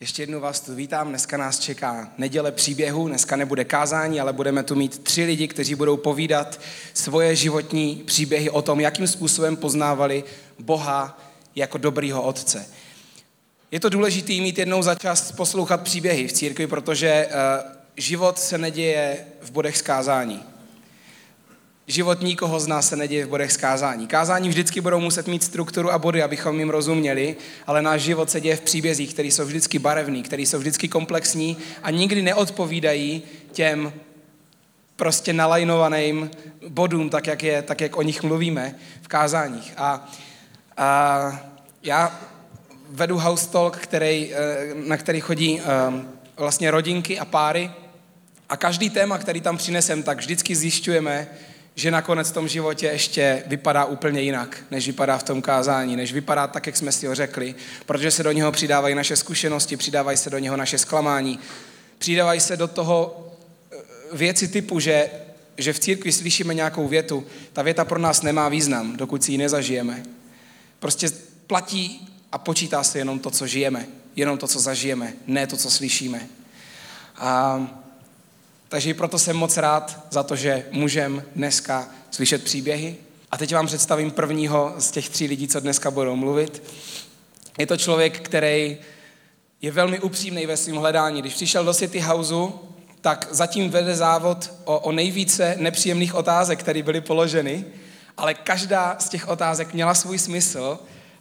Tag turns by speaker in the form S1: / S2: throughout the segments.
S1: Ještě jednou vás tu vítám, dneska nás čeká neděle příběhu, dneska nebude kázání, ale budeme tu mít tři lidi, kteří budou povídat svoje životní příběhy o tom, jakým způsobem poznávali Boha jako dobrýho otce. Je to důležité mít jednou za čas poslouchat příběhy v církvi, protože uh, život se neděje v bodech skázání. Život nikoho z nás se neděje v bodech skázání. Kázání vždycky budou muset mít strukturu a body, abychom jim rozuměli, ale náš život se děje v příbězích, které jsou vždycky barevný, které jsou vždycky komplexní a nikdy neodpovídají těm prostě nalajnovaným bodům, tak jak, je, tak jak o nich mluvíme v kázáních. A, a já vedu house talk, který, eh, na který chodí um, vlastně rodinky a páry a každý téma, který tam přinesem, tak vždycky zjišťujeme, že nakonec v tom životě ještě vypadá úplně jinak, než vypadá v tom kázání, než vypadá tak, jak jsme si ho řekli, protože se do něho přidávají naše zkušenosti, přidávají se do něho naše zklamání, přidávají se do toho eh, věci typu, že, že v církvi slyšíme nějakou větu, ta věta pro nás nemá význam, dokud si ji nezažijeme. Prostě platí a počítá se jenom to, co žijeme, jenom to, co zažijeme, ne to, co slyšíme. A takže proto jsem moc rád za to, že můžem dneska slyšet příběhy. A teď vám představím prvního z těch tří lidí, co dneska budou mluvit. Je to člověk, který je velmi upřímný ve svém hledání. Když přišel do City Houseu, tak zatím vede závod o, o nejvíce nepříjemných otázek, které byly položeny, ale každá z těch otázek měla svůj smysl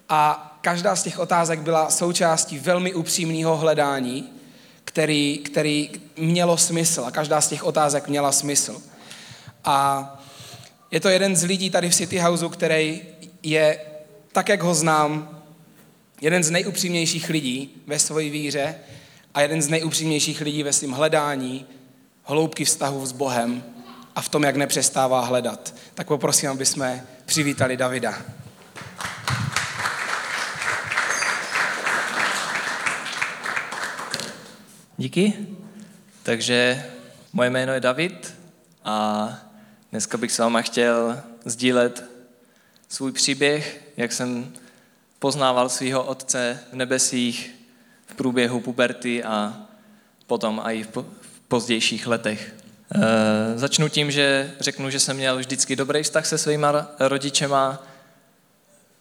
S1: a každá z těch otázek byla součástí velmi upřímného hledání který, který mělo smysl a každá z těch otázek měla smysl. A je to jeden z lidí tady v City Houseu, který je, tak jak ho znám, jeden z nejupřímnějších lidí ve své víře a jeden z nejupřímnějších lidí ve svém hledání hloubky vztahu s Bohem a v tom, jak nepřestává hledat. Tak poprosím, aby jsme přivítali Davida.
S2: Díky. Takže moje jméno je David a dneska bych s váma chtěl sdílet svůj příběh, jak jsem poznával svého otce v nebesích v průběhu puberty a potom i v pozdějších letech. E, začnu tím, že řeknu, že jsem měl vždycky dobrý vztah se svýma rodičema.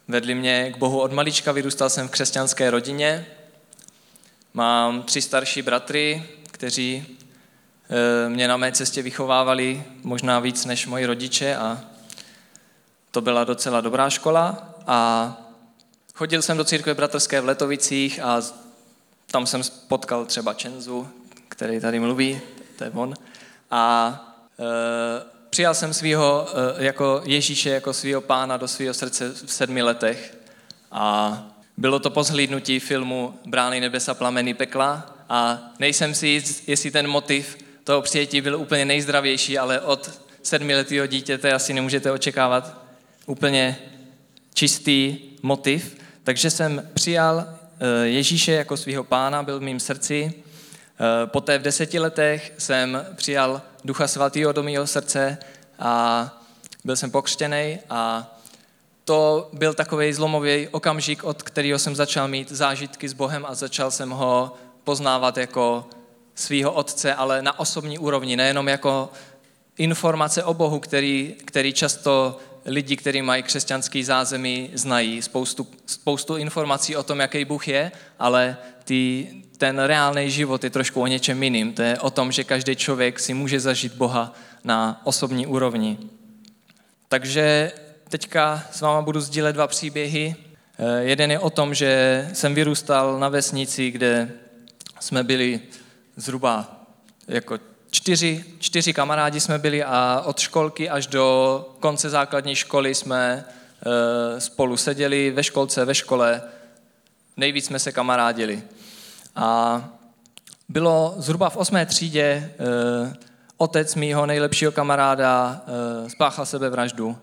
S2: Vedli mě k Bohu od malička, vyrůstal jsem v křesťanské rodině, Mám tři starší bratry, kteří eh, mě na mé cestě vychovávali možná víc než moji rodiče a to byla docela dobrá škola a chodil jsem do církve bratrské v Letovicích a tam jsem potkal třeba Čenzu, který tady mluví, to je on. A e, přijal jsem svého e, jako Ježíše, jako svého pána do svého srdce v sedmi letech a bylo to po zhlídnutí filmu Brány nebesa, plameny pekla a nejsem si jist, jestli ten motiv toho přijetí byl úplně nejzdravější, ale od sedmiletého dítěte asi nemůžete očekávat úplně čistý motiv. Takže jsem přijal eh, Ježíše jako svého pána, byl v mým srdci. Eh, poté v deseti letech jsem přijal Ducha Svatého do mého srdce a byl jsem pokřtěný a to byl takový zlomový okamžik, od kterého jsem začal mít zážitky s Bohem a začal jsem ho poznávat jako svého otce, ale na osobní úrovni, nejenom jako informace o Bohu, který, který často lidi, kteří mají křesťanský zázemí, znají spoustu, spoustu informací o tom, jaký Bůh je, ale ty, ten reálný život je trošku o něčem jiným. To je o tom, že každý člověk si může zažít Boha na osobní úrovni. Takže teďka s váma budu sdílet dva příběhy. Eh, jeden je o tom, že jsem vyrůstal na vesnici, kde jsme byli zhruba jako čtyři, čtyři kamarádi jsme byli a od školky až do konce základní školy jsme eh, spolu seděli ve školce, ve škole. Nejvíc jsme se kamarádili. A bylo zhruba v osmé třídě, eh, otec mýho nejlepšího kamaráda spáchal sebevraždu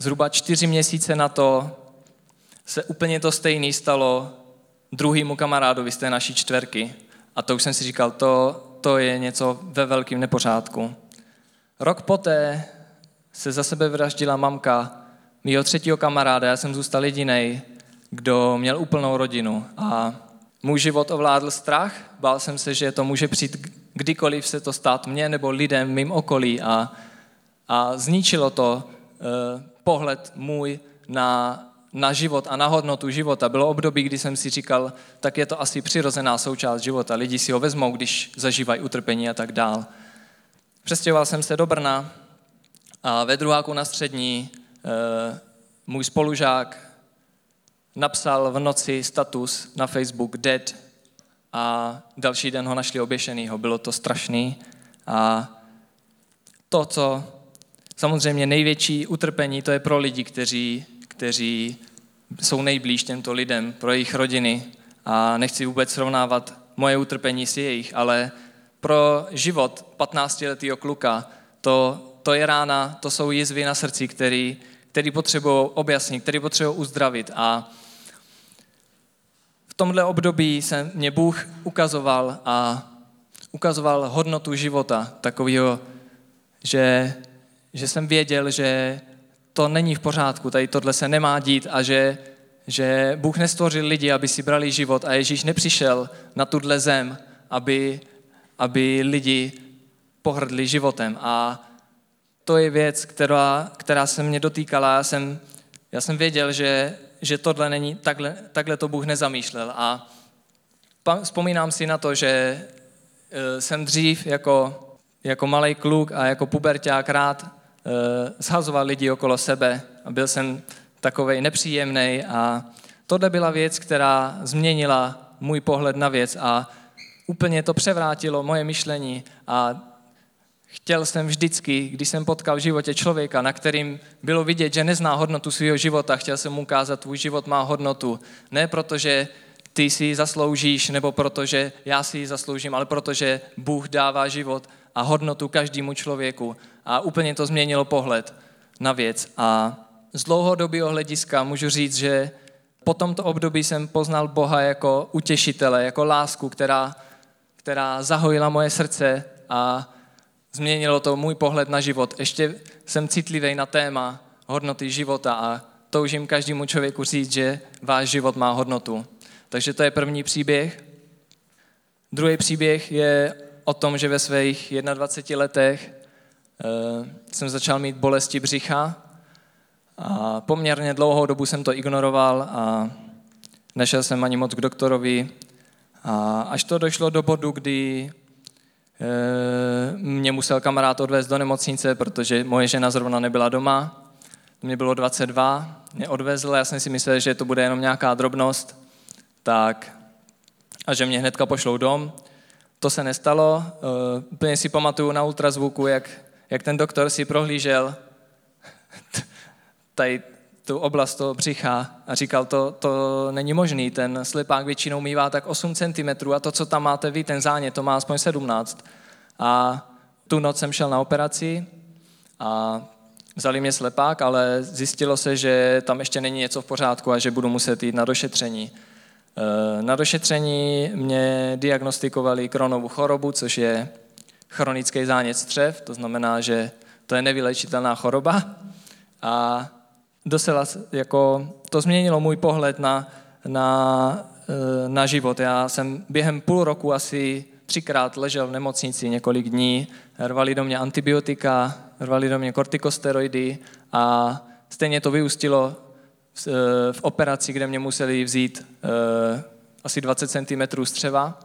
S2: Zhruba čtyři měsíce na to se úplně to stejné stalo druhýmu kamarádovi z té naší čtverky. A to už jsem si říkal, to, to je něco ve velkém nepořádku. Rok poté se za sebe vraždila mamka mýho třetího kamaráda, já jsem zůstal jediný, kdo měl úplnou rodinu. A můj život ovládl strach, bál jsem se, že to může přijít kdykoliv se to stát mně nebo lidem mým okolí a, a zničilo to pohled můj na, na život a na hodnotu života. Bylo období, kdy jsem si říkal, tak je to asi přirozená součást života. Lidi si ho vezmou, když zažívají utrpení a tak dál. Přestěhoval jsem se do Brna a ve druháku na střední uh, můj spolužák napsal v noci status na Facebook dead a další den ho našli oběšenýho. Bylo to strašný a to, co samozřejmě největší utrpení, to je pro lidi, kteří, kteří jsou nejblíž těmto lidem, pro jejich rodiny. A nechci vůbec srovnávat moje utrpení s jejich, ale pro život 15-letého kluka to, to je rána, to jsou jizvy na srdci, který, který potřebují objasnit, který potřebují uzdravit. A tomhle období se mě Bůh ukazoval a ukazoval hodnotu života, takového, že, že jsem věděl, že to není v pořádku, tady tohle se nemá dít a že, že Bůh nestvořil lidi, aby si brali život a Ježíš nepřišel na tuhle zem, aby, aby lidi pohrdli životem. A to je věc, která, která se mě dotýkala. Já jsem, já jsem věděl, že že tohle není, takhle, takhle to Bůh nezamýšlel. A vzpomínám si na to, že e, jsem dřív jako, jako malý kluk a jako puberták rád zhazoval lidi okolo sebe a byl jsem takovej nepříjemný a tohle byla věc, která změnila můj pohled na věc a úplně to převrátilo moje myšlení a Chtěl jsem vždycky, když jsem potkal v životě člověka, na kterým bylo vidět, že nezná hodnotu svého života, chtěl jsem mu ukázat, tvůj život má hodnotu. Ne protože ty si ji zasloužíš, nebo protože já si ji zasloužím, ale protože Bůh dává život a hodnotu každému člověku. A úplně to změnilo pohled na věc. A z dlouhodobého hlediska můžu říct, že po tomto období jsem poznal Boha jako utěšitele, jako lásku, která, která zahojila moje srdce a Změnilo to můj pohled na život. Ještě jsem citlivý na téma hodnoty života a toužím každému člověku říct, že váš život má hodnotu. Takže to je první příběh. Druhý příběh je o tom, že ve svých 21 letech uh, jsem začal mít bolesti břicha a poměrně dlouhou dobu jsem to ignoroval a nešel jsem ani moc k doktorovi. A až to došlo do bodu, kdy Eh, mě musel kamarád odvést do nemocnice, protože moje žena zrovna nebyla doma. Mě bylo 22, mě odvezl, já jsem si myslel, že to bude jenom nějaká drobnost, tak a že mě hnedka pošlou dom. To se nestalo. Uh, úplně si pamatuju na ultrazvuku, jak, jak ten doktor si prohlížel tady tu oblast toho břicha a říkal, to, to není možný, ten slepák většinou mývá tak 8 cm a to, co tam máte vy, ten zánět, to má aspoň 17. A tu noc jsem šel na operaci a vzali mě slepák, ale zjistilo se, že tam ještě není něco v pořádku a že budu muset jít na došetření. E, na došetření mě diagnostikovali kronovou chorobu, což je chronický zánět střev, to znamená, že to je nevylečitelná choroba. A dosela, jako, to změnilo můj pohled na, na, e, na život. Já jsem během půl roku asi třikrát ležel v nemocnici několik dní, rvali do mě antibiotika, rvali do mě kortikosteroidy a stejně to vyústilo v, e, v operaci, kde mě museli vzít uh, asi 20 cm střeva.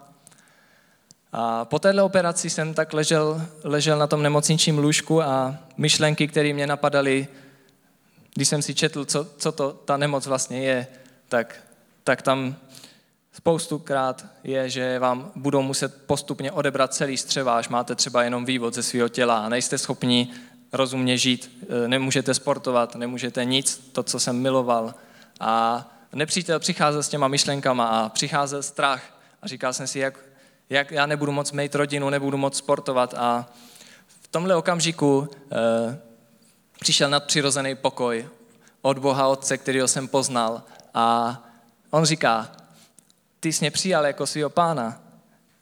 S2: A po této operaci jsem tak ležel, ležel na tom nemocničním lůžku a myšlenky, které mě napadaly, když jsem si četl, co, co to ta nemoc vlastně je, tak, tak tam spoustukrát je, že vám budou muset postupně odebrat celý střeváš, máte třeba jenom vývod ze svého těla a nejste schopni rozumně žít, e, nemůžete sportovat, nemůžete nic, to, co jsem miloval. A nepřítel přicházel s těma myšlenkama a přicházel strach a říkal jsem si, jak, jak já nebudu moc mít rodinu, nebudu moc sportovat a v tomhle okamžiku e, přišel nadpřirozený pokoj od Boha Otce, kterého jsem poznal. A on říká, ty jsi mě přijal jako svého pána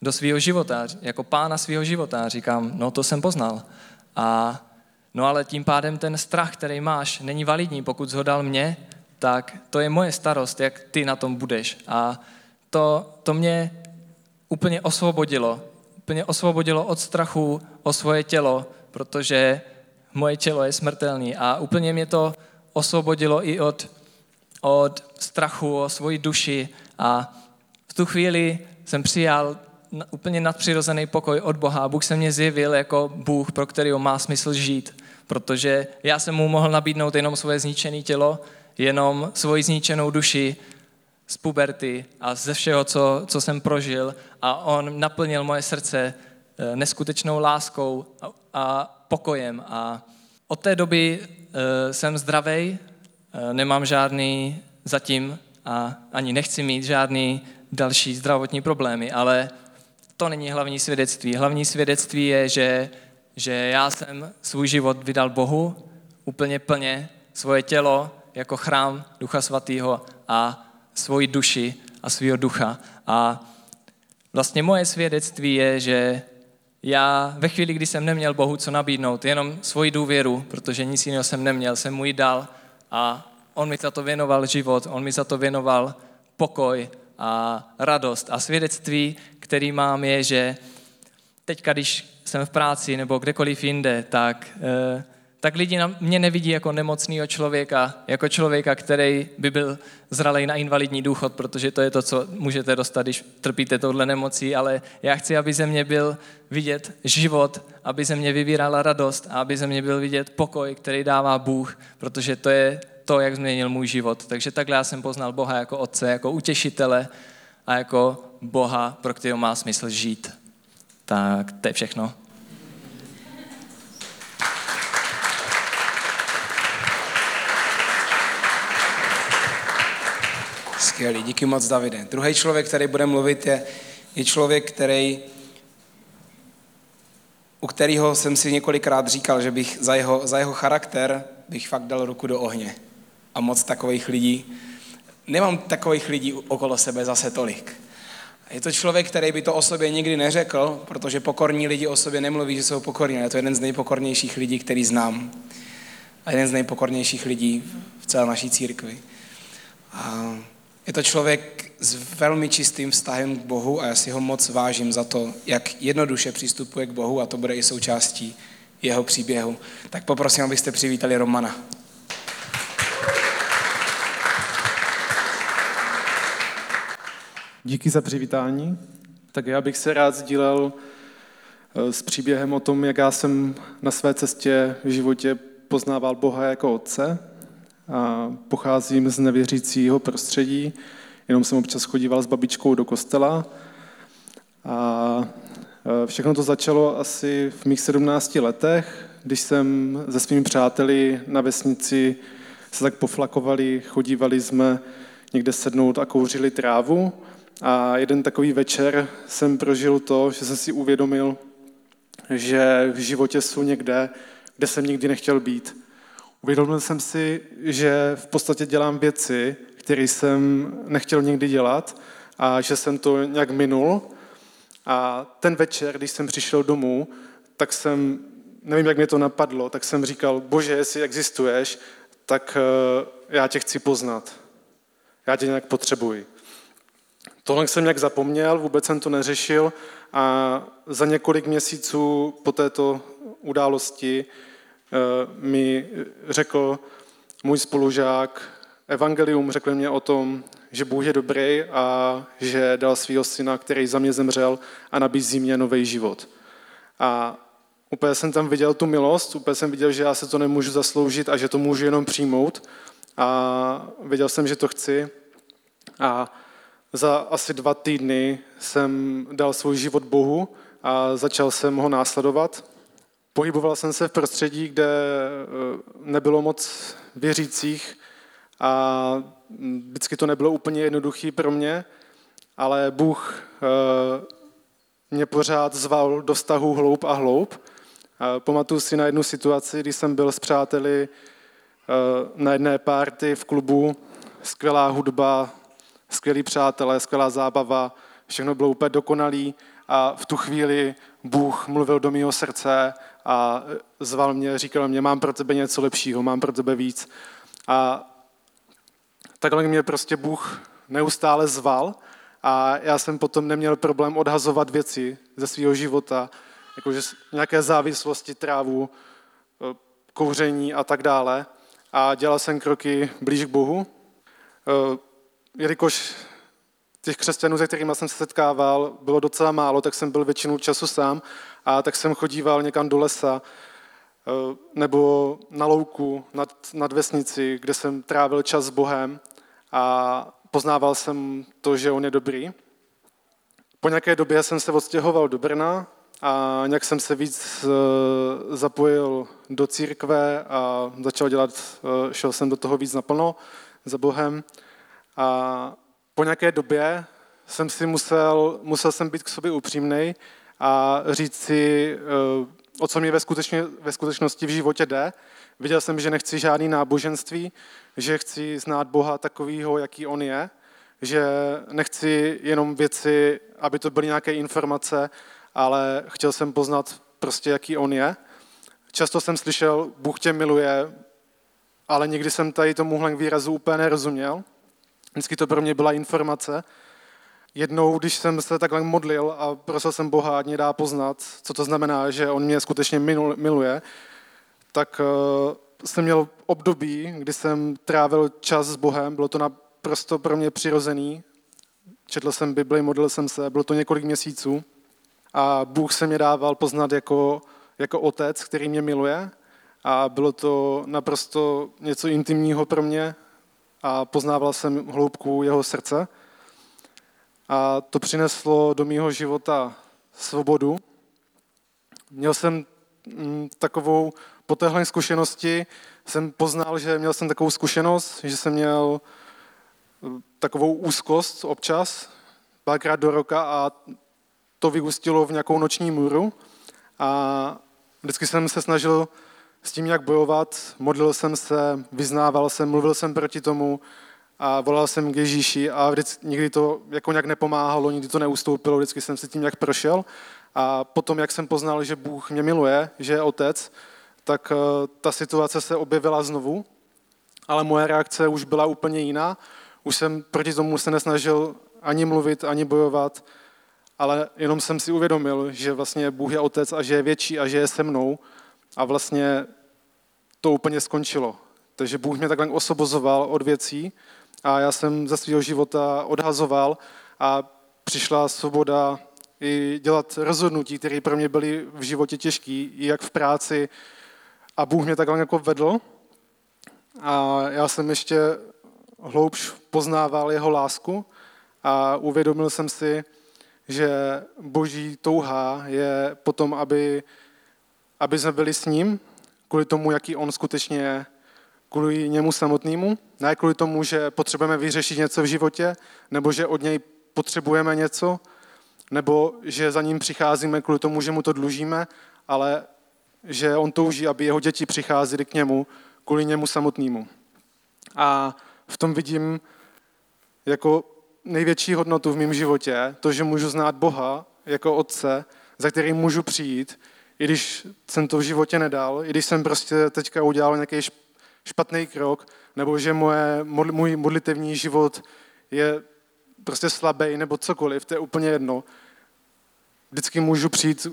S2: do svého života, jako pána svého života. Říkám, no to jsem poznal. A no ale tím pádem ten strach, který máš, není validní. Pokud jsi ho dal mě, tak to je moje starost, jak ty na tom budeš. A to, to mě úplně osvobodilo. Úplně osvobodilo od strachu o svoje tělo, protože moje tělo je smrtelné. A úplně mě to osvobodilo i od, od strachu o svoji duši. A v tu chvíli jsem přijal úplně nadpřirozený pokoj od Boha. Bůh se mě zjevil jako Bůh, pro kterého má smysl žít. Protože já jsem mu mohl nabídnout jenom svoje zničené tělo, jenom svoji zničenou duši z puberty a ze všeho, co, co jsem prožil. A on naplnil moje srdce eh, neskutečnou láskou a, a pokojem. A od té doby uh, jsem zdravý, uh, nemám žádný zatím a ani nechci mít žádný další zdravotní problémy, ale to není hlavní svědectví. Hlavní svědectví je, že, že já jsem svůj život vydal Bohu úplně plně, svoje tělo jako chrám Ducha Svatého a svoji duši a svého ducha. A vlastně moje svědectví je, že já ve chvíli, kdy jsem neměl Bohu co nabídnout, jenom svoji důvěru, protože nic jiného jsem neměl, jsem mu ji dal a on mi za to věnoval život, on mi za to věnoval pokoj a radost. A svědectví, který mám, je, že teď, když jsem v práci nebo kdekoliv jinde, tak, eh, tak lidi mě nevidí jako nemocného člověka, jako člověka, který by byl zralej na invalidní důchod, protože to je to, co můžete dostat, když trpíte touhle nemocí, ale já chci, aby ze mě byl vidět život, aby ze mě vybírala radost a aby ze mě byl vidět pokoj, který dává Bůh, protože to je to, jak změnil můj život. Takže takhle já jsem poznal Boha jako otce, jako utěšitele a jako Boha, pro kterého má smysl žít. Tak to je všechno.
S1: Skvělý, díky moc, Davide. Druhý člověk, který bude mluvit, je, je člověk, který, u kterého jsem si několikrát říkal, že bych za jeho, za jeho charakter bych fakt dal ruku do ohně. A moc takových lidí, nemám takových lidí okolo sebe zase tolik. Je to člověk, který by to o sobě nikdy neřekl, protože pokorní lidi o sobě nemluví, že jsou pokorní, ale je to jeden z nejpokornějších lidí, který znám. A jeden z nejpokornějších lidí v celé naší církvi. A je to člověk s velmi čistým vztahem k Bohu a já si ho moc vážím za to, jak jednoduše přistupuje k Bohu a to bude i součástí jeho příběhu. Tak poprosím, abyste přivítali Romana.
S3: Díky za přivítání. Tak já bych se rád sdílel eh, s příběhem o tom, jak já jsem na své cestě v životě poznával Boha jako Otce. A pocházím z nevěřícího prostředí, jenom jsem občas chodíval s babičkou do kostela. A eh, všechno to začalo asi v mých 17 letech, když jsem se svými přáteli na vesnici se tak poflakovali, chodívali jsme někde sednout a kouřili trávu. A jeden takový večer jsem prožil to, že jsem si uvědomil, že v životě jsou někde, kde jsem nikdy nechtěl být. Uvědomil jsem si, že v podstatě dělám věci, které jsem nechtěl nikdy dělat a že jsem to nějak minul. A ten večer, když jsem přišel domů, tak jsem, nevím, jak mě to napadlo, tak jsem říkal, bože, jestli existuješ, tak eh, já tě chci poznat. Já tě nějak potřebuji. Tohle jsem nějak zapomněl, vůbec jsem to neřešil a za několik měsíců po této události mi řekl můj spolužák evangelium, řekl mě o tom, že Bůh je dobrý a že dal svého syna, který za mě zemřel a nabízí mě nový život. A úplně jsem tam viděl tu milost, úplně jsem viděl, že já se to nemůžu zasloužit a že to můžu jenom přijmout. A viděl jsem, že to chci. A za asi dva týdny jsem dal svůj život Bohu a začal jsem ho následovat. Pohyboval jsem se v prostředí, kde eh, nebylo moc věřících a vždycky to nebylo úplně jednoduché pro mě, ale Bůh eh, mě pořád zval do vztahu hloub a hloub. Pamatuju si na jednu situaci, kdy jsem byl s přáteli eh, na jedné párty v klubu, skvělá hudba, skvělí přátelé, skvělá zábava, všechno bylo úplně dokonalý a v tu chvíli Bůh mluvil do mého srdce a zval mě, říkal mě, mám pro tebe něco lepšího, mám pro tebe víc. A takhle mě prostě Bůh neustále zval A já jsem potom neměl problém odhazovat věci ze svého života, jakože nějaké závislosti, trávu, e, kouření a tak dále. A dělal jsem kroky blíž k Bohu. E, jelikož těch křesťanů, se kterými jsem se setkával, bylo docela málo, tak jsem byl většinu času sám a tak jsem chodíval někam do lesa e, nebo na louku nad, nad vesnici, kde jsem trávil čas s Bohem a poznával jsem to, že on je dobrý. Po nějaké době jsem se odstěhoval do Brna a nějak jsem se víc eh, zapojil do církve a začal dělat, eh, šel jsem do toho víc naplno za Bohem. A po nějaké době jsem si musel, musel jsem být k sobě upřímný a říct si, eh, o co mi ve, skutečně, ve skutečnosti v životě jde. Viděl jsem, že nechci žádný náboženství, že chci znát Boha takového, jaký On je, že nechci jenom věci, aby to byly nějaké informace, ale chtěl jsem poznat prostě, jaký On je. Často jsem slyšel, Bůh tě miluje, ale nikdy jsem tady tomuhle výrazu úplně nerozuměl. Vždycky to pro mě byla informace. Jednou, když jsem se takhle modlil a prosil jsem Boha, ať mě dá poznat, co to znamená, že On mě skutečně miluje, tak uh, jsem měl období, kdy jsem trávil čas s Bohem, bylo to naprosto pro mě přirozený. Četl jsem Bibli, modlil jsem se, bylo to několik měsíců a Bůh se mě dával poznat jako, jako otec, který mě miluje a bylo to naprosto něco intimního pro mě a poznával jsem hloubku jeho srdce. A to přineslo do mého života svobodu. Měl jsem mm, takovou po téhle zkušenosti jsem poznal, že měl jsem takovou zkušenost, že jsem měl eh, takovou úzkost občas, párkrát do roka a to vyústilo v nějakou noční můru a vždycky jsem se snažil s tím, jak bojovat, modlil jsem se, vyznával jsem, mluvil jsem proti tomu a volal jsem k Ježíši a vždycky, nikdy to jako nějak nepomáhalo, nikdy to neustoupilo, vždycky jsem si tím jak prošel a potom, jak jsem poznal, že Bůh mě miluje, že je otec, tak eh, ta situace se objevila znovu, ale moje reakce už byla úplně jiná. Už jsem proti tomu se nesnažil ani mluvit, ani bojovat, ale jenom jsem si uvědomil, že vlastně Bůh je otec a že je větší a že je se mnou a vlastně to úplně skončilo. Takže Bůh mě takhle osobozoval od věcí a já jsem ze svého života odhazoval a přišla svoboda i dělat rozhodnutí, které pro mě byly v životě těžké, jak v práci, a Bůh mě takhle jako vedl. A já jsem ještě hloubš poznával jeho lásku a uvědomil jsem si, že boží touha je potom, aby, aby jsme byli s ním, kvůli tomu, jaký on skutečně je, kvůli němu samotnému, ne kvůli tomu, že potřebujeme vyřešit něco v životě, nebo že od něj potřebujeme něco, nebo že za ním přicházíme kvůli tomu, že mu to dlužíme, ale že on touží, aby jeho děti přicházely k němu kvůli němu samotnému. A v tom vidím jako největší hodnotu v mém životě, to, že můžu znát Boha jako otce, za kterým můžu přijít, i když jsem to v životě nedal, i když jsem prostě teďka udělal nějaký špatný krok, nebo že moje, můj modlitevní život je prostě slabý, nebo cokoliv, to je úplně jedno. Vždycky můžu přijít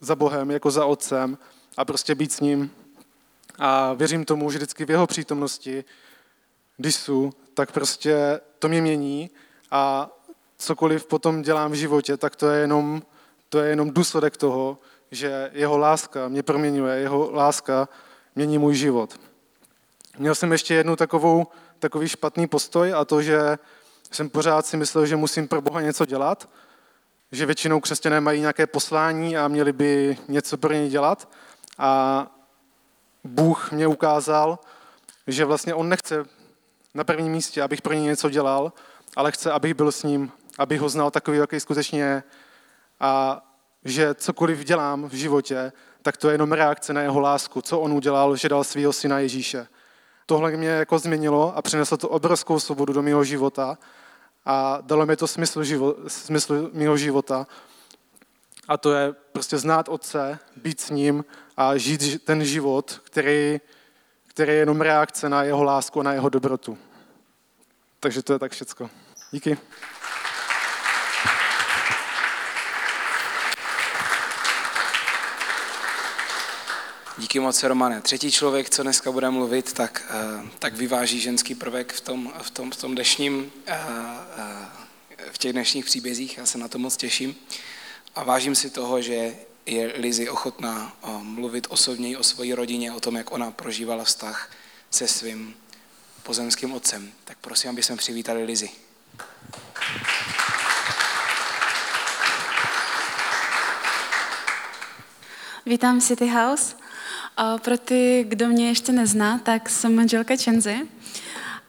S3: za Bohem, jako za otcem a prostě být s ním. A věřím tomu, že vždycky v jeho přítomnosti, když jsou, tak prostě to mě mění a cokoliv potom dělám v životě, tak to je jenom, to je jenom důsledek toho, že jeho láska mě proměňuje, jeho láska mění můj život. Měl jsem ještě jednu takovou, takový špatný postoj a to, že jsem pořád si myslel, že musím pro Boha něco dělat, že většinou křesťané mají nějaké poslání a měli by něco pro ně dělat a Bůh mě ukázal, že vlastně on nechce na prvním místě, abych pro ně něco dělal, ale chce, abych byl s ním, abych ho znal takový, jaký skutečně je. A že cokoliv dělám v životě, tak to je jenom reakce na jeho lásku, co on udělal, že dal svého syna Ježíše. Tohle mě jako změnilo a přineslo to obrovskou svobodu do mého života a dalo mi to smysl, život, smysl mého života. A to je prostě znát Otce, být s ním a žít ten život, který, který je jenom reakce na jeho lásku a na jeho dobrotu. Takže to je tak všecko. Díky.
S1: Díky moc, Romane. Třetí člověk, co dneska bude mluvit, tak, eh, tak vyváží ženský prvek v tom, v tom, v tom dnešním, eh, v těch dnešních příbězích. Já se na to moc těším. A vážím si toho, že je Lizy ochotná mluvit osobněji o své rodině, o tom, jak ona prožívala vztah se svým pozemským otcem. Tak prosím, aby jsme přivítali Lizy.
S4: Vítám City House. Pro ty, kdo mě ještě nezná, tak jsem manželka Čenzy.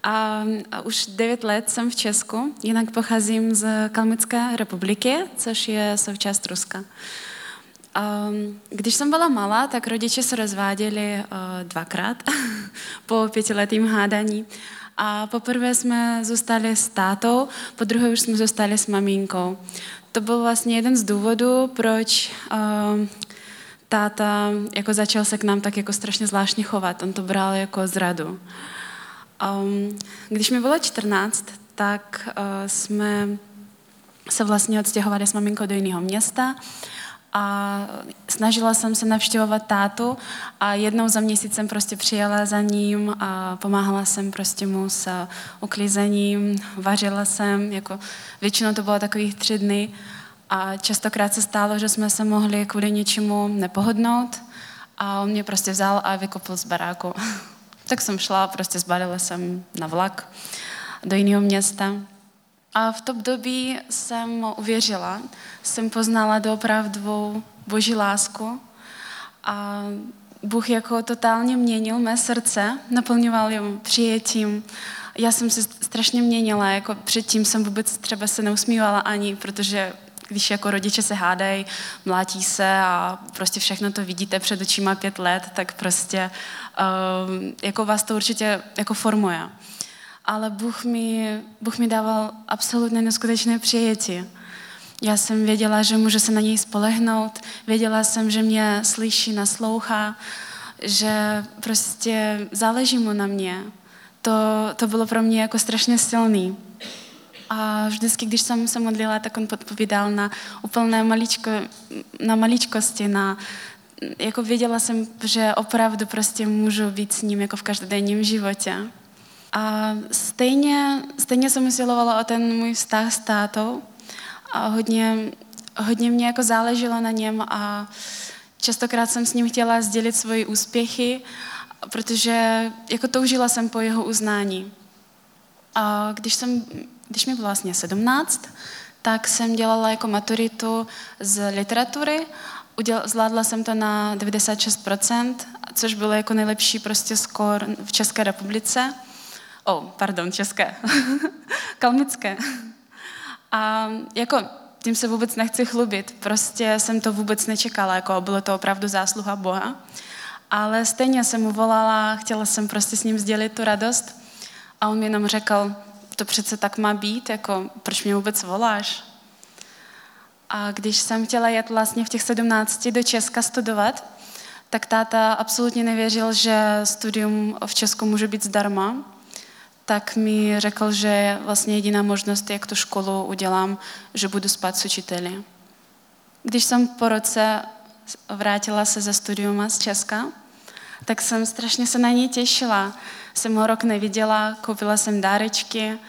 S4: A, už 9 let jsem v Česku, jinak pocházím z Kalmické republiky, což je součást Ruska. A, když jsem byla malá, tak rodiče se rozváděli dvakrát po pětiletým hádání. A poprvé jsme zůstali s tátou, po druhé už jsme zůstali s maminkou. To byl vlastně jeden z důvodů, proč uh, táta jako začal se k nám tak jako strašně zvláštně chovat. On to bral jako zradu. Um, když mi bylo 14, tak uh, jsme se vlastně odstěhovali s maminkou do jiného města a snažila jsem se navštěvovat tátu a jednou za měsíc jsem prostě přijela za ním a pomáhala jsem prostě mu s uklízením, vařila jsem, jako většinou to bylo takových tři dny a častokrát se stalo, že jsme se mohli kvůli něčemu nepohodnout a on mě prostě vzal a vykopl z baráku. tak jsem šla, prostě zbalila jsem na vlak do jiného města. A v tom období jsem uvěřila, jsem poznala doopravdu boží lásku a Bůh jako totálně měnil mé srdce, naplňoval jim přijetím. Já jsem se strašně měnila, jako předtím jsem vůbec třeba se neusmívala ani, protože když jako rodiče se hádají, mlátí se a prostě všechno to vidíte před očima pět let, tak prostě um, jako vás to určitě jako formuje. Ale Bůh mi, Bůh mi dával absolutně neskutečné přijetí. Já jsem věděla, že můžu se na něj spolehnout, věděla jsem, že mě slyší, naslouchá, že prostě záleží mu na mě. To, to bylo pro mě jako strašně silný. A vždycky, když jsem se modlila, tak on podpovídal na úplné maličko, na maličkosti, na, jako věděla jsem, že opravdu prostě můžu být s ním jako v každodenním životě. A stejně, stejně jsem usilovala o ten můj vztah s tátou a hodně, hodně mě jako záleželo na něm a častokrát jsem s ním chtěla sdělit svoje úspěchy, protože jako toužila jsem po jeho uznání. A když jsem když mi bylo vlastně 17, tak jsem dělala jako maturitu z literatury. Uděl, zvládla jsem to na 96%, což bylo jako nejlepší prostě skor v České republice. Oh, pardon, české. Kalmické. A jako tím se vůbec nechci chlubit. Prostě jsem to vůbec nečekala, jako bylo to opravdu zásluha Boha. Ale stejně jsem mu volala, chtěla jsem prostě s ním sdělit tu radost. A on mi jenom řekl, to přece tak má být, jako proč mě vůbec voláš? A když jsem chtěla jet vlastně v těch sedmnácti do Česka studovat, tak táta absolutně nevěřil, že studium v Česku může být zdarma, tak mi řekl, že vlastně jediná možnost, jak tu školu udělám, že budu spát s učiteli. Když jsem po roce vrátila se ze studiuma z Česka, tak jsem strašně se na něj těšila. Jsem ho rok neviděla, koupila jsem dárečky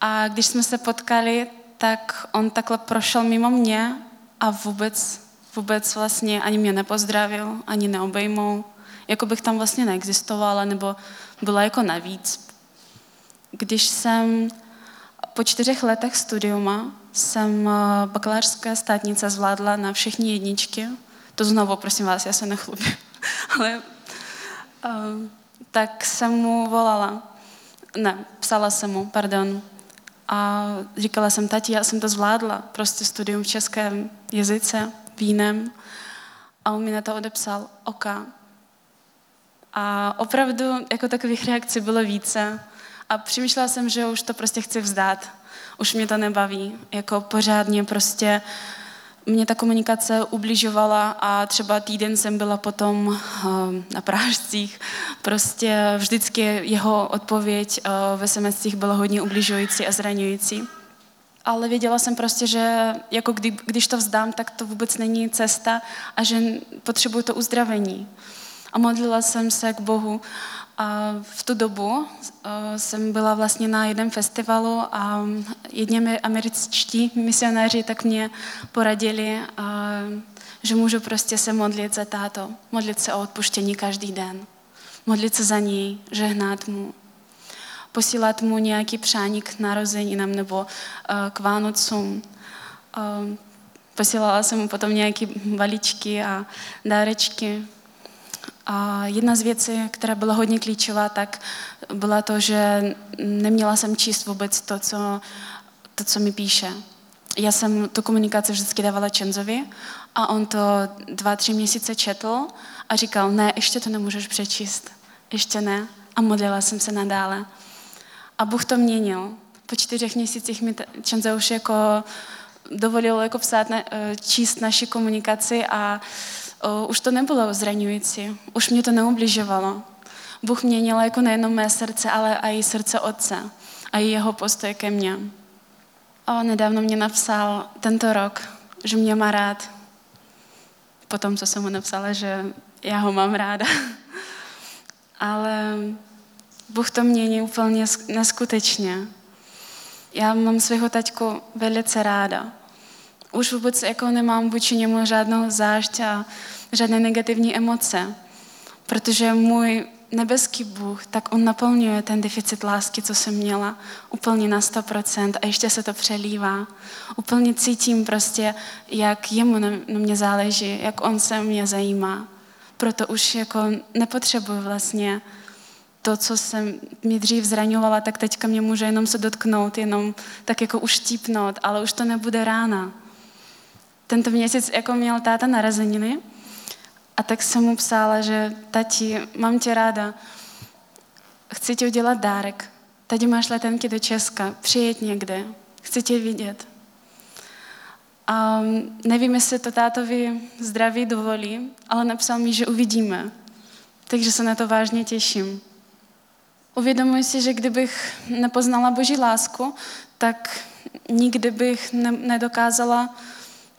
S4: a když jsme se potkali, tak on takhle prošel mimo mě a vůbec, vůbec vlastně ani mě nepozdravil, ani neobejmul. Jako bych tam vlastně neexistovala, nebo byla jako navíc. Když jsem po čtyřech letech studiuma jsem eh, bakalářské státnice zvládla na všechny jedničky. To znovu, prosím vás, já se nechlubím. Ale uh, tak jsem mu volala. Ne, psala jsem mu, pardon. A říkala jsem, tati, já jsem to zvládla, prostě studium v českém jazyce, vínem. A on mi na to odepsal, oka. A opravdu jako takových reakcí bylo více. A přemýšlela jsem, že už to prostě chci vzdát. Už mě to nebaví. Jako pořádně prostě mě ta komunikace ubližovala a třeba týden jsem byla potom eh, na Pražcích. Prostě vždycky jeho odpověď eh, ve SMS byla hodně ubližující a zraňující. Ale věděla jsem prostě, že jako kdy, když to vzdám, tak to vůbec není cesta a že potřebuju to uzdravení. A modlila jsem se k Bohu. A v tu dobu eh, jsem byla vlastně na jednom festivalu a jedni američtí misionáři tak mě poradili, eh, že můžu prostě se modlit za táto, modlit se o odpuštění každý den, modlit se za něj, žehnat mu, posílat mu nějaký přání k narozeninám nebo eh, k Vánocům. Posílala jsem mu potom nějaké balíčky a dárečky. A jedna z věcí, která byla hodně klíčová, tak byla to, že neměla jsem číst vůbec to, co, to, co mi píše. Já jsem tu komunikaci vždycky dávala Čenzovi a on to dva, tři měsíce četl a říkal, ne, ještě to nemůžeš přečíst, ještě ne. A modlila jsem se nadále. A Bůh to měnil. Po čtyřech měsících mi Čenzo už jako dovolil jako psát, eh, číst naši komunikaci a už to nebylo zraňující, už mě to neubližovalo. Bůh měnil jako nejenom mé srdce, ale i srdce otce a i jeho postoj ke mně. A nedávno mě napsal tento rok, že mě má rád. Potom, co jsem mu napsala, že já ho mám ráda. ale Bůh to mění úplně neskutečně. Já mám svého taťku velice ráda už vůbec jako nemám vůči němu žádnou zášť a žádné negativní emoce, protože můj nebeský Bůh, tak on naplňuje ten deficit lásky, co jsem měla, úplně na 100% a ještě se to přelívá. Úplně cítím prostě, jak jemu na, mě záleží, jak on se mě zajímá. Proto už jako nepotřebuji vlastně to, co jsem mi dřív zraňovala, tak teďka mě může jenom se dotknout, jenom tak jako uštípnout, ale už to nebude rána tento měsíc jako měl táta narozeniny a tak jsem mu psala, že tati, mám tě ráda, chci ti udělat dárek, tady máš letenky do Česka, přijet někde, chci tě vidět. A nevím, jestli to tátovi zdraví dovolí, ale napsal mi, že uvidíme. Takže se na to vážně těším. Uvědomuji si, že kdybych nepoznala Boží lásku, tak nikdy bych ne- nedokázala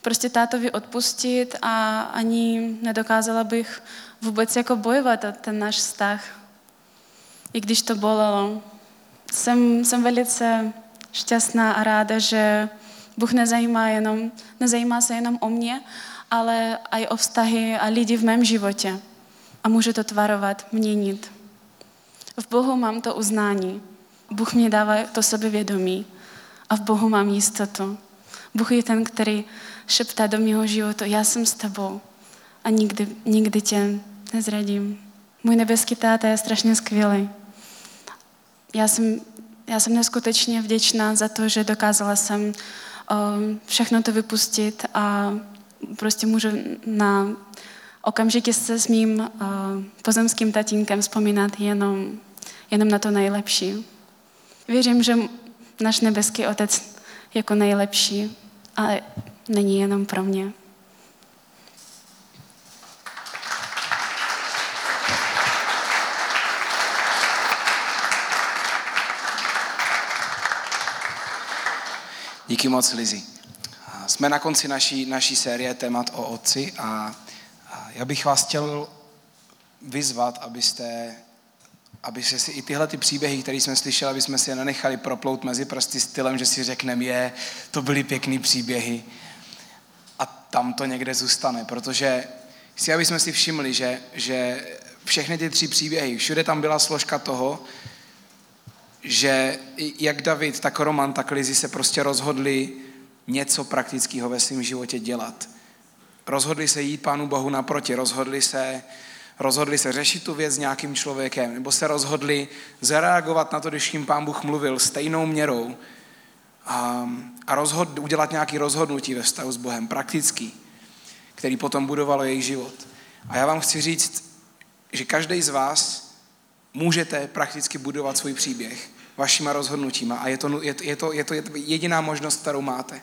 S4: prostě tátovi odpustit a ani nedokázala bych vůbec jako bojovat ten náš vztah. I když to bolelo. Jsem, jsem velice šťastná a ráda, že Bůh nezajímá, jenom, nezajímá se jenom o mě, ale i o vztahy a lidi v mém životě. A může to tvarovat, měnit. V Bohu mám to uznání. Bůh mě dává to sebevědomí. A v Bohu mám jistotu. Bůh je ten, který šeptá do mého života, já jsem s tebou a nikdy, nikdy tě nezradím. Můj nebeský táta je strašně skvělý. Já jsem, já jsem neskutečně vděčná za to, že dokázala jsem uh, všechno to vypustit a prostě můžu na okamžiky se s mým uh, pozemským tatínkem vzpomínat jenom, jenom na to nejlepší. Věřím, že náš nebeský otec jako nejlepší a není jenom pro mě.
S1: Díky moc, Lizi. Jsme na konci naší, naší série témat o otci a, já bych vás chtěl vyzvat, abyste, abyste si i tyhle ty příběhy, které jsme slyšeli, aby jsme si je nenechali proplout mezi prsty stylem, že si řekneme, je, to byly pěkný příběhy, tam to někde zůstane, protože si, aby jsme si všimli, že, že všechny ty tři příběhy, všude tam byla složka toho, že jak David, tak Roman, tak Lizi se prostě rozhodli něco praktického ve svém životě dělat. Rozhodli se jít Pánu Bohu naproti, rozhodli se, rozhodli se řešit tu věc s nějakým člověkem, nebo se rozhodli zareagovat na to, když jim Pán Bůh mluvil stejnou měrou, a, a rozhod, udělat nějaký rozhodnutí ve vztahu s Bohem, praktický, který potom budovalo jejich život. A já vám chci říct, že každý z vás můžete prakticky budovat svůj příběh vašima rozhodnutíma a je to, je, je, to, je to jediná možnost, kterou máte.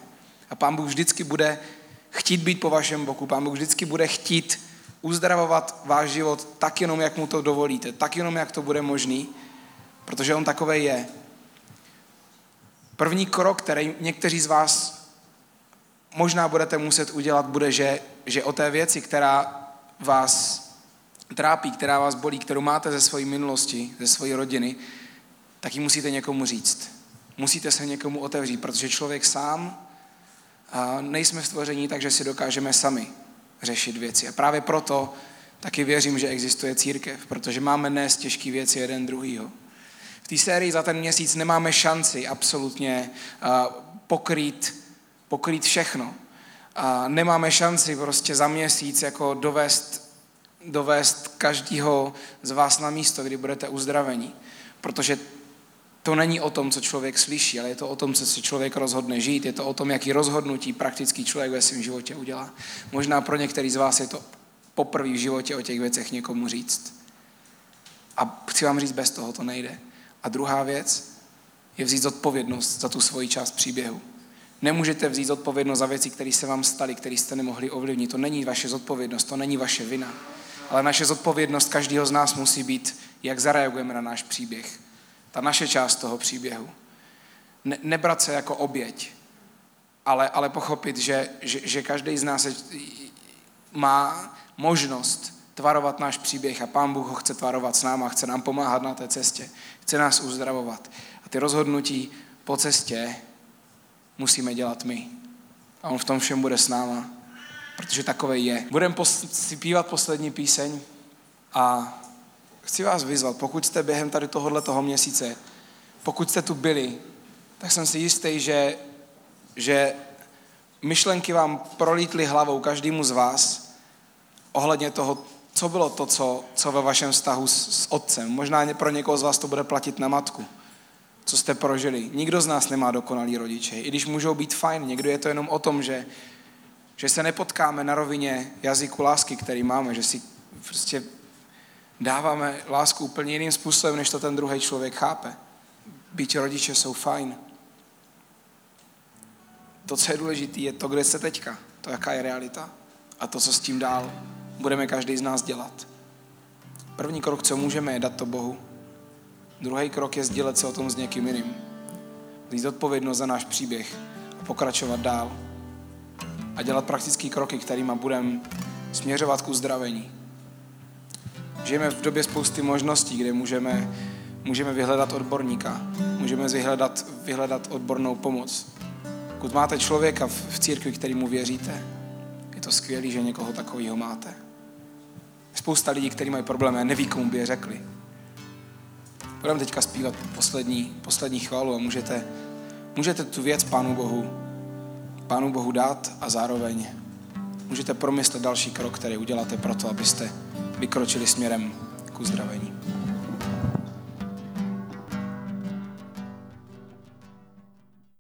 S1: A Pán Bůh vždycky bude chtít být po vašem boku, Pán Bůh vždycky bude chtít uzdravovat váš život tak jenom, jak mu to dovolíte, tak jenom, jak to bude možný, protože on takový je. První krok, který někteří z vás možná budete muset udělat, bude, že, že o té věci, která vás trápí, která vás bolí, kterou máte ze své minulosti, ze své rodiny, tak ji musíte někomu říct. Musíte se někomu otevřít, protože člověk sám a nejsme stvoření tak, že si dokážeme sami řešit věci. A právě proto taky věřím, že existuje církev, protože máme nést těžké věci jeden druhýho. Té sérii za ten měsíc nemáme šanci absolutně pokrýt, pokrýt všechno. A nemáme šanci prostě za měsíc jako dovést, dovést každého z vás na místo, kdy budete uzdraveni. Protože to není o tom, co člověk slyší, ale je to o tom, co si člověk rozhodne žít. Je to o tom, jaký rozhodnutí praktický člověk ve svém životě udělá. Možná pro některý z vás je to poprvé v životě o těch věcech někomu říct. A chci vám říct, bez toho to nejde. A druhá věc je vzít zodpovědnost za tu svoji část příběhu. Nemůžete vzít zodpovědnost za věci, které se vám staly, které jste nemohli ovlivnit. To není vaše zodpovědnost, to není vaše vina. Ale naše zodpovědnost každého z nás musí být, jak zareagujeme na náš příběh. Ta naše část toho příběhu. Ne, nebrat se jako oběť, ale, ale pochopit, že, že, že každý z nás má možnost tvarovat náš příběh a Pán Bůh ho chce tvarovat s náma, chce nám pomáhat na té cestě, chce nás uzdravovat. A ty rozhodnutí po cestě musíme dělat my. A on v tom všem bude s náma, protože takový je. Budeme pos- pívat poslední píseň a chci vás vyzvat, pokud jste během tady tohohle toho měsíce, pokud jste tu byli, tak jsem si jistý, že, že myšlenky vám prolítly hlavou každému z vás ohledně toho, co bylo to, co, co ve vašem vztahu s, s otcem. Možná pro někoho z vás to bude platit na matku co jste prožili. Nikdo z nás nemá dokonalý rodiče, i když můžou být fajn. Někdo je to jenom o tom, že, že se nepotkáme na rovině jazyku lásky, který máme, že si prostě dáváme lásku úplně jiným způsobem, než to ten druhý člověk chápe. Být rodiče jsou fajn. To, co je důležité, je to, kde jste teďka, to, jaká je realita a to, co s tím dál budeme každý z nás dělat. První krok, co můžeme, je dát to Bohu. Druhý krok je sdělit se o tom s někým jiným. Vzít odpovědnost za náš příběh a pokračovat dál. A dělat praktické kroky, kterými budeme směřovat k uzdravení. Žijeme v době spousty možností, kde můžeme, můžeme vyhledat odborníka, můžeme vyhledat, vyhledat odbornou pomoc. Pokud máte člověka v, v církvi, kterýmu věříte, je to skvělé, že někoho takového máte. Spousta lidí, kteří mají problémy neví, komu by je řekli. Budeme teďka zpívat poslední, poslední chválu a můžete, můžete tu věc Pánu Bohu, Pánu Bohu dát a zároveň můžete promyslet další krok, který uděláte proto, abyste vykročili směrem k uzdravení.